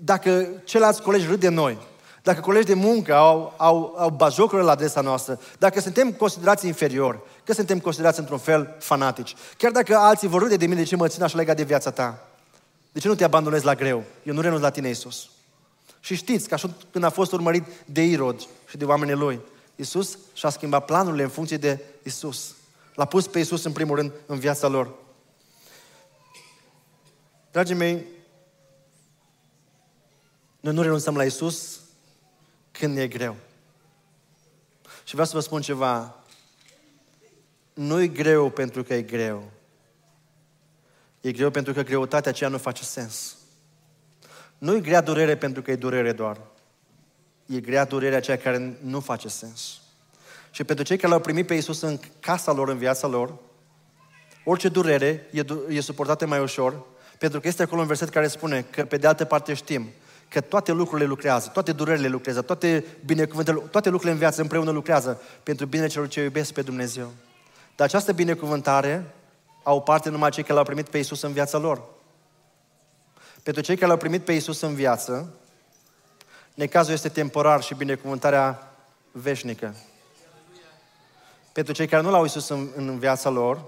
Dacă ceilalți colegi râd de noi, dacă colegi de muncă au, au, au bajocuri la adresa noastră, dacă suntem considerați inferior, că suntem considerați într-un fel fanatici, chiar dacă alții vor râde de mine de ce mă țin așa legat de viața ta, de ce nu te abandonezi la greu? Eu nu renunț la tine, Iisus. Și știți că așa când a fost urmărit de Irod și de oamenii lui, Iisus și-a schimbat planurile în funcție de Iisus. L-a pus pe Iisus în primul rând în viața lor. Dragii mei, noi nu renunțăm la Iisus când e greu. Și vreau să vă spun ceva. Nu-i greu pentru că e greu. E greu pentru că greutatea aceea nu face sens. Nu-i grea durere pentru că e durere doar. E grea durerea aceea care nu face sens. Și pentru cei care l-au primit pe Iisus în casa lor, în viața lor, orice durere e, e suportată mai ușor, pentru că este acolo un verset care spune că pe de altă parte știm că toate lucrurile lucrează, toate durerile lucrează, toate binecuvântările, toate lucrurile în viață împreună lucrează pentru binele celor ce iubesc pe Dumnezeu. Dar această binecuvântare au parte numai cei care l-au primit pe Iisus în viața lor. Pentru cei care l-au primit pe Isus în viață, necazul este temporar și binecuvântarea veșnică. Pentru cei care nu l-au Isus în, în viața lor,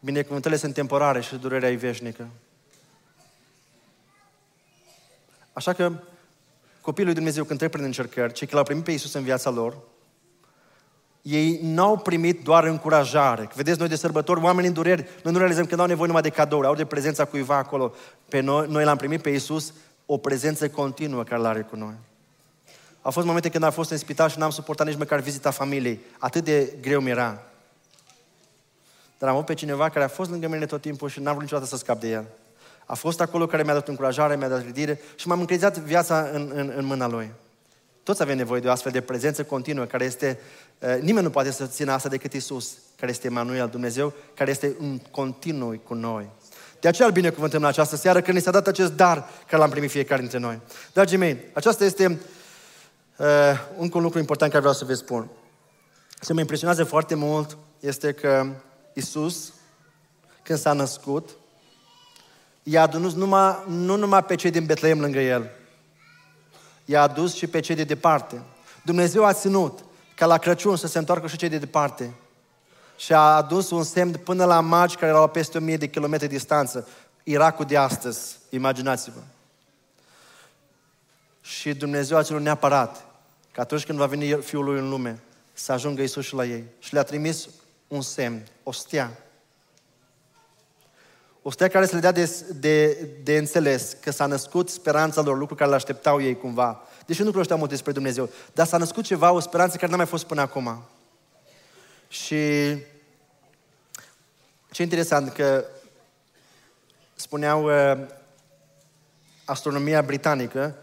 binecuvântările sunt temporare și durerea e veșnică. Așa că copiii lui Dumnezeu când trec prin încercări, cei care l-au primit pe Isus în viața lor, ei n-au primit doar încurajare. Vedeți, noi de sărbători, oamenii în dureri, noi nu realizăm că nu au nevoie numai de cadouri, au de prezența cuiva acolo. Pe noi, noi l-am primit pe Isus o prezență continuă care l-are cu noi. Au fost momente când am fost în spital și n-am suportat nici măcar vizita familiei. Atât de greu mi era. Dar am avut pe cineva care a fost lângă mine tot timpul și n-am vrut niciodată să scap de el. A fost acolo care mi-a dat încurajare, mi-a dat ridire și m-am încredizat viața în, în, în mâna lui. Toți avem nevoie de o astfel de prezență continuă, care este, uh, nimeni nu poate să țină asta decât Isus, care este Emanuel, Dumnezeu, care este în continuu cu noi. De aceea îl binecuvântăm în această seară, că ne s-a dat acest dar care l-am primit fiecare dintre noi. Dragii mei, aceasta este uh, încă un lucru important care vreau să vă spun. Ce mă impresionează foarte mult este că Isus, când s-a născut, i-a adunut numai, nu numai pe cei din Betleem lângă el, i-a adus și pe cei de departe. Dumnezeu a ținut ca la Crăciun să se întoarcă și cei de departe. Și a adus un semn până la magi care erau peste o mie de kilometri distanță. Irakul de astăzi, imaginați-vă. Și Dumnezeu a ținut neapărat că atunci când va veni Fiul Lui în lume, să ajungă Isus și la ei. Și le-a trimis un semn, o stea. O stea care să le dea de, de, de înțeles că s-a născut speranța lor, lucru care le așteptau ei cumva. Deși nu cunoșteau mult despre Dumnezeu. Dar s-a născut ceva, o speranță care n-a mai fost până acum. Și ce interesant că spuneau uh, astronomia britanică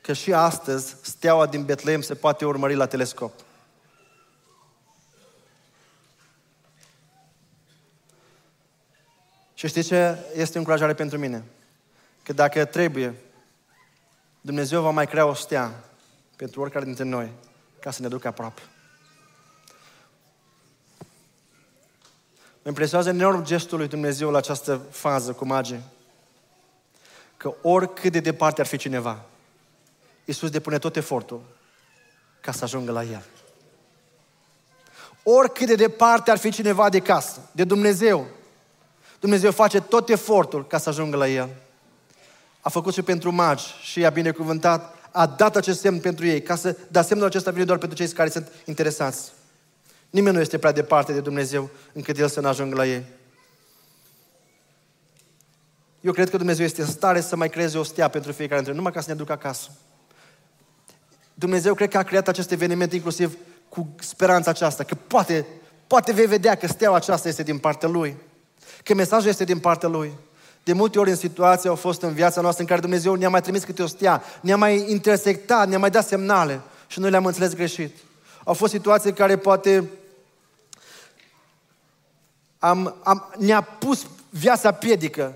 că și astăzi steaua din Betlehem se poate urmări la telescop. Și știți ce este o încurajare pentru mine? Că dacă trebuie, Dumnezeu va mai crea o stea pentru oricare dintre noi ca să ne ducă aproape. Mă impresionează enorm gestul lui Dumnezeu la această fază cu magii. Că oricât de departe ar fi cineva, Iisus depune tot efortul ca să ajungă la El. Oricât de departe ar fi cineva de casă, de Dumnezeu, Dumnezeu face tot efortul ca să ajungă la El. A făcut și pentru magi și i-a binecuvântat, a dat acest semn pentru ei, ca să dea semnul acesta vine doar pentru cei care sunt interesați. Nimeni nu este prea departe de Dumnezeu încât El să nu ajungă la ei. Eu cred că Dumnezeu este în stare să mai creeze o stea pentru fiecare dintre noi, numai ca să ne ducă acasă. Dumnezeu cred că a creat acest eveniment inclusiv cu speranța aceasta, că poate, poate vei vedea că steaua aceasta este din partea Lui. Că mesajul este din partea Lui. De multe ori în situații au fost în viața noastră în care Dumnezeu ne-a mai trimis câte o stea, ne-a mai intersectat, ne-a mai dat semnale și noi le-am înțeles greșit. Au fost situații în care poate am, am, ne-a pus viața piedică.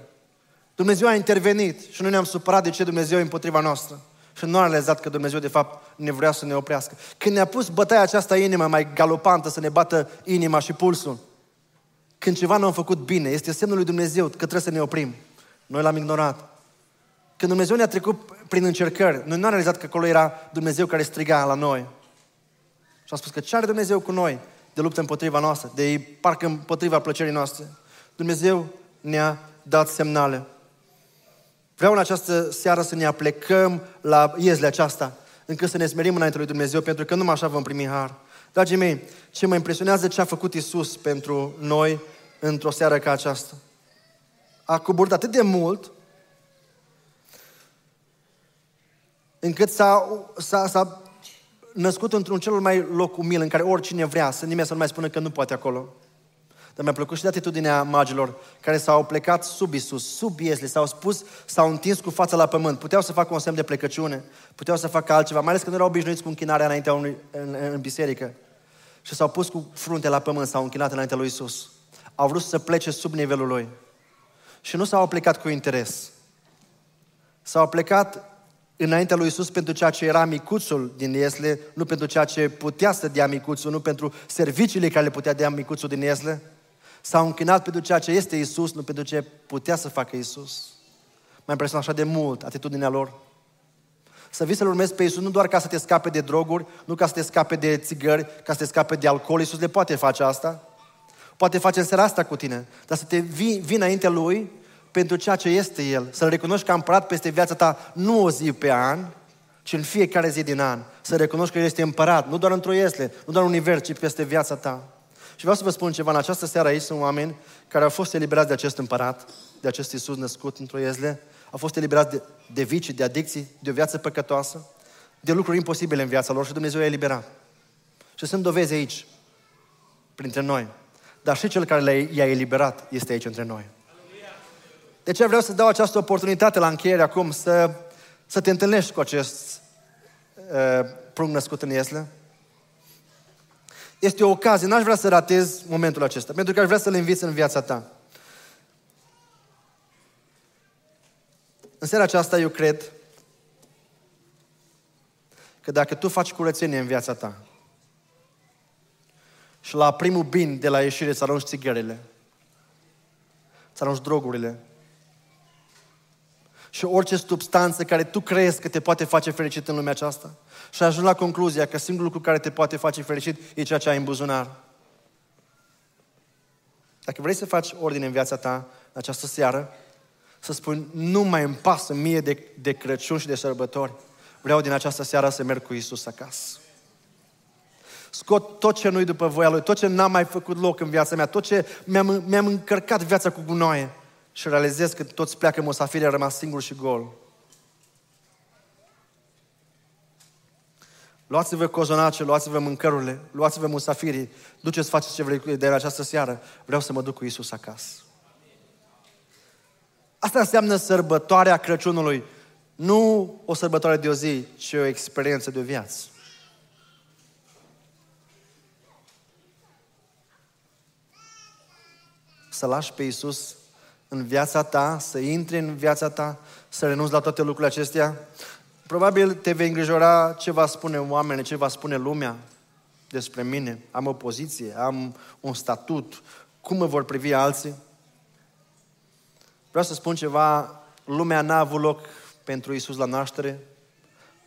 Dumnezeu a intervenit și nu ne-am supărat de ce Dumnezeu e împotriva noastră. Și nu am realizat că Dumnezeu, de fapt, ne vrea să ne oprească. Când ne-a pus bătaia aceasta inimă mai galopantă, să ne bată inima și pulsul, când ceva nu am făcut bine, este semnul lui Dumnezeu că trebuie să ne oprim. Noi l-am ignorat. Când Dumnezeu ne-a trecut prin încercări, noi nu am realizat că acolo era Dumnezeu care striga la noi. Și am spus că ce are Dumnezeu cu noi de luptă împotriva noastră, de parcă împotriva plăcerii noastre? Dumnezeu ne-a dat semnale. Vreau în această seară să ne aplecăm la iezle aceasta, încât să ne smerim înainte lui Dumnezeu, pentru că numai așa vom primi har. Dragii mei, ce mă impresionează ce a făcut Isus pentru noi într-o seară ca aceasta. A coborât atât de mult încât s-a, s-a, s-a născut într-un cel mai loc umil în care oricine vrea să nimeni să nu mai spună că nu poate acolo. Dar mi-a plăcut și de atitudinea magilor care s-au plecat sub Isus, sub Iesle, s-au spus, s-au întins cu fața la pământ. Puteau să facă un semn de plecăciune, puteau să facă altceva, mai ales că nu erau obișnuiți cu închinarea înaintea unui, în, în biserică. Și s-au pus cu frunte la pământ, s-au închinat înaintea lui Isus. Au vrut să plece sub nivelul lui. Și nu s-au plecat cu interes. S-au plecat înaintea lui Isus pentru ceea ce era micuțul din Iesle, nu pentru ceea ce putea să dea micuțul, nu pentru serviciile care le putea dea micuțul din Iesle. S-au închinat pentru ceea ce este Isus, nu pentru ce putea să facă Isus. M-a impresionat așa de mult atitudinea lor. Să vii să-L urmezi pe Iisus nu doar ca să te scape de droguri, nu ca să te scape de țigări, ca să te scape de alcool. Iisus le poate face asta. Poate face în seara asta cu tine. Dar să te vii, vii înaintea Lui pentru ceea ce este El. Să-L recunoști ca împărat peste viața ta, nu o zi pe an, ci în fiecare zi din an. Să recunoști că El este împărat, nu doar într-o iesle, nu doar în univers, ci peste viața ta. Și vreau să vă spun ceva, în această seară aici sunt oameni care au fost eliberați de acest împărat, de acest Iisus născut într-o iezle, au fost eliberați de, de vicii, de adicții, de o viață păcătoasă, de lucruri imposibile în viața lor și Dumnezeu i-a eliberat. Și sunt dovezi aici, printre noi. Dar și cel care i-a eliberat este aici între noi. De ce vreau să dau această oportunitate la încheiere acum să, să te întâlnești cu acest uh, prunc născut în Iesle? Este o ocazie, n-aș vrea să ratez momentul acesta, pentru că aș vrea să-l inviți în viața ta. În seara aceasta eu cred că dacă tu faci curățenie în viața ta și la primul bin de la ieșire să arunci țigările, să arunci drogurile și orice substanță care tu crezi că te poate face fericit în lumea aceasta și ajungi la concluzia că singurul lucru care te poate face fericit e ceea ce ai în buzunar. Dacă vrei să faci ordine în viața ta în această seară, să spun, nu mai îmi pasă mie de, de Crăciun și de sărbători. Vreau din această seară să merg cu Isus acasă. Scot tot ce nu-i după voia Lui, tot ce n-am mai făcut loc în viața mea, tot ce mi-am, mi-am încărcat viața cu gunoaie și realizez că toți pleacă musafiri, a rămas singur și gol. Luați-vă cozonace, luați-vă mâncărurile, luați-vă musafirii, duceți, faceți ce vrei de această seară. Vreau să mă duc cu Isus acasă. Asta înseamnă sărbătoarea Crăciunului. Nu o sărbătoare de o zi, ci o experiență de o viață. Să lași pe Iisus în viața ta, să intri în viața ta, să renunți la toate lucrurile acestea. Probabil te vei îngrijora ce va spune oamenii, ce va spune lumea despre mine. Am o poziție, am un statut, cum mă vor privi alții. Vreau să spun ceva, lumea n-a avut loc pentru Isus la naștere,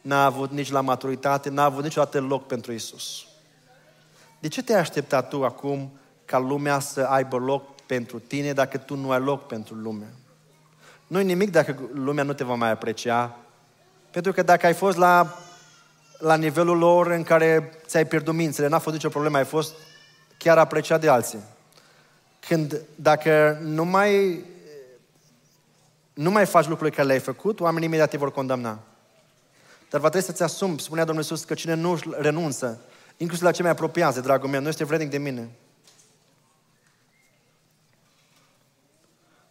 n-a avut nici la maturitate, n-a avut niciodată loc pentru Isus. De ce te-ai așteptat tu acum ca lumea să aibă loc pentru tine dacă tu nu ai loc pentru lume? Nu-i nimic dacă lumea nu te va mai aprecia, pentru că dacă ai fost la, la nivelul lor în care ți-ai pierdut mințele, n-a fost nicio problemă, ai fost chiar apreciat de alții. Când, dacă nu mai nu mai faci lucrurile care le-ai făcut, oamenii imediat te vor condamna. Dar va trebui să-ți asumi, spunea Domnul Iisus, că cine nu renunță, inclusiv la ce mai apropiază, dragul meu, nu este vrednic de mine.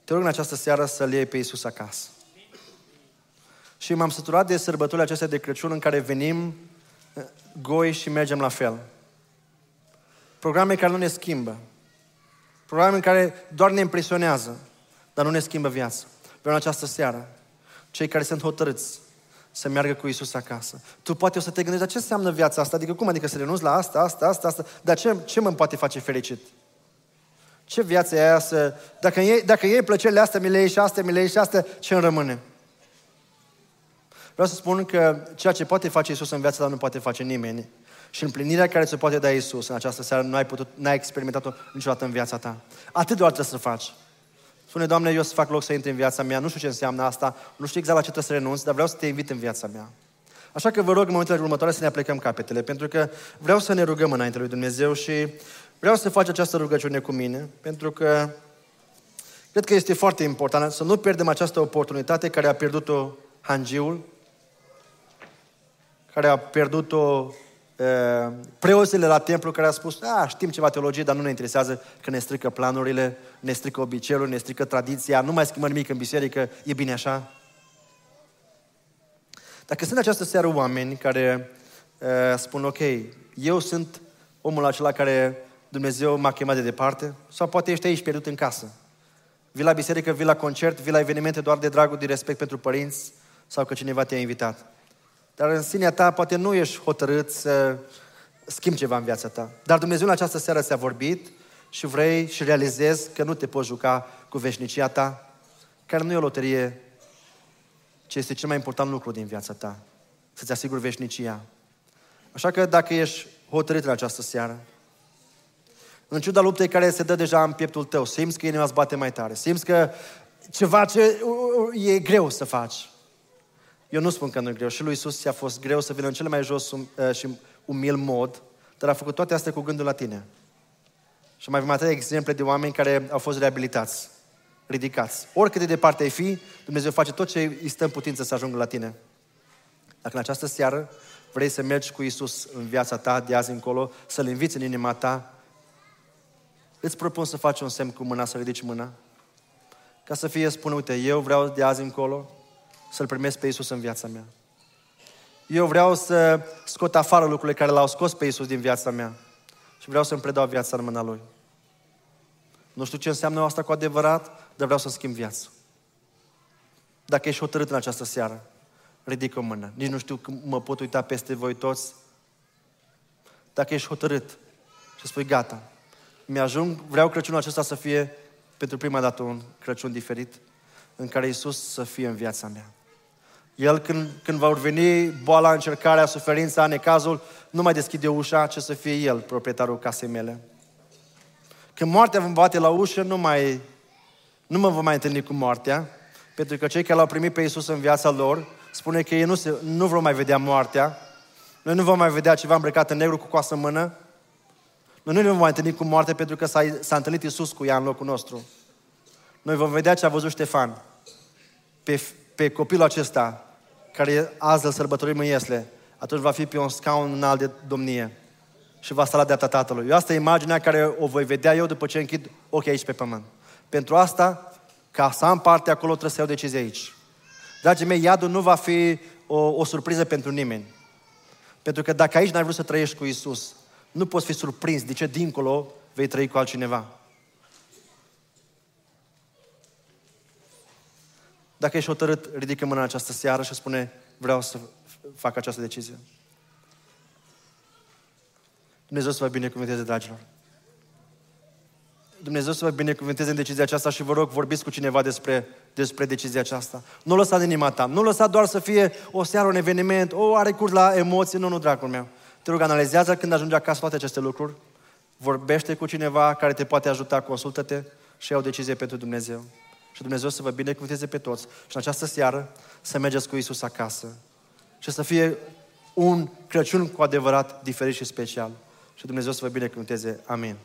Te rog în această seară să-L iei pe Iisus acasă. Și m-am săturat de sărbătorile acestea de Crăciun în care venim eh, goi și mergem la fel. Programe care nu ne schimbă. Programe în care doar ne impresionează, dar nu ne schimbă viața. Vreau în această seară, cei care sunt hotărâți să meargă cu Isus acasă. Tu poate o să te gândești, dar ce înseamnă viața asta? Adică cum? Adică să renunți la asta, asta, asta, asta? Dar ce, ce mă poate face fericit? Ce viață e aia să... Dacă iei, dacă iei plăcerile astea, mi le iei și astea, mi le iei și astea, ce îmi rămâne? Vreau să spun că ceea ce poate face Isus în viața ta nu poate face nimeni. Și împlinirea care ți-o poate da Isus în această seară nu ai, putut, n-ai experimentat-o niciodată în viața ta. Atât doar trebuie să faci. Spune, Doamne, eu să fac loc să intri în viața mea, nu știu ce înseamnă asta, nu știu exact la ce trebuie să renunț, dar vreau să te invit în viața mea. Așa că vă rog în momentele următoare să ne aplicăm capetele, pentru că vreau să ne rugăm înainte lui Dumnezeu și vreau să faci această rugăciune cu mine, pentru că cred că este foarte important să nu pierdem această oportunitate care a pierdut-o hangiul, care a pierdut-o preoțile la templu care a spus, a, știm ceva teologie, dar nu ne interesează că ne strică planurile, ne strică obiceiul, ne strică tradiția, nu mai schimbă nimic în biserică, e bine așa? Dacă sunt această seară oameni care uh, spun, ok, eu sunt omul acela care Dumnezeu m-a chemat de departe, sau poate ești aici pierdut în casă. Vii la biserică, vii la concert, vii la evenimente doar de dragul, de respect pentru părinți, sau că cineva te-a invitat. Dar în sinea ta poate nu ești hotărât să schimbi ceva în viața ta. Dar Dumnezeu în această seară ți-a vorbit și vrei și realizezi că nu te poți juca cu veșnicia ta, care nu e o loterie ce este cel mai important lucru din viața ta. Să-ți asiguri veșnicia. Așa că dacă ești hotărât în această seară, în ciuda luptei care se dă deja în pieptul tău, simți că inima îți bate mai tare, simți că ceva ce e greu să faci. Eu nu spun că nu e greu. Și lui Isus ți-a fost greu să vină în cel mai jos um, uh, și umil mod, dar a făcut toate astea cu gândul la tine. Și mai avem atâtea exemple de oameni care au fost reabilitați, ridicați. Oricât de departe ai fi, Dumnezeu face tot ce îi stă în putință să ajungă la tine. Dacă în această seară vrei să mergi cu Isus în viața ta de azi încolo, să-L inviți în inima ta, îți propun să faci un semn cu mâna, să ridici mâna, ca să fie, spune, uite, eu vreau de azi încolo să-L primesc pe Isus în viața mea. Eu vreau să scot afară lucrurile care l-au scos pe Isus din viața mea și vreau să-mi predau viața în mâna Lui. Nu știu ce înseamnă asta cu adevărat, dar vreau să schimb viața. Dacă ești hotărât în această seară, ridică o mână. Nici nu știu cum mă pot uita peste voi toți. Dacă ești hotărât și spui gata, mi-ajung, vreau Crăciunul acesta să fie pentru prima dată un Crăciun diferit, în care Isus să fie în viața mea. El când, când va veni boala, încercarea, suferința, necazul, nu mai deschide ușa, ce să fie El, proprietarul casei mele. Când moartea vă bate la ușă, nu mai, nu mă vom mai întâlni cu moartea, pentru că cei care l-au primit pe Isus în viața lor, spune că ei nu, se, nu vor mai vedea moartea, noi nu vom mai vedea ceva îmbrăcat în negru cu coasă în mână, noi nu ne vom mai întâlni cu moartea pentru că s-a, s-a întâlnit Isus cu ea în locul nostru. Noi vom vedea ce a văzut Ștefan. Pe, pe copilul acesta, care azi îl sărbătorim în Iesle, atunci va fi pe un scaun înalt de domnie și va sta la dreapta Tatălui. Eu asta e imaginea care o voi vedea eu după ce închid ochii aici pe pământ. Pentru asta, ca să am parte acolo, trebuie să iau decizie aici. Dragii mei, iadul nu va fi o, o surpriză pentru nimeni. Pentru că dacă aici n-ai vrut să trăiești cu Isus, nu poți fi surprins de ce dincolo vei trăi cu altcineva. Dacă ești hotărât, ridică mâna în această seară și spune, vreau să fac această decizie. Dumnezeu să vă binecuvânteze, dragilor. Dumnezeu să vă binecuvânteze în decizia aceasta și vă rog, vorbiți cu cineva despre, despre decizia aceasta. Nu lăsa în inima ta. Nu lăsa doar să fie o seară, un eveniment, o are curs la emoții. Nu, nu, dragul meu. Te rog, analizează când ajungi acasă toate aceste lucruri. Vorbește cu cineva care te poate ajuta, consultă-te și ia o decizie pentru Dumnezeu. Și Dumnezeu să vă binecuvânteze pe toți. Și în această seară să mergeți cu Isus acasă. Și să fie un Crăciun cu adevărat diferit și special. Și Dumnezeu să vă binecuvânteze. Amin. Amin.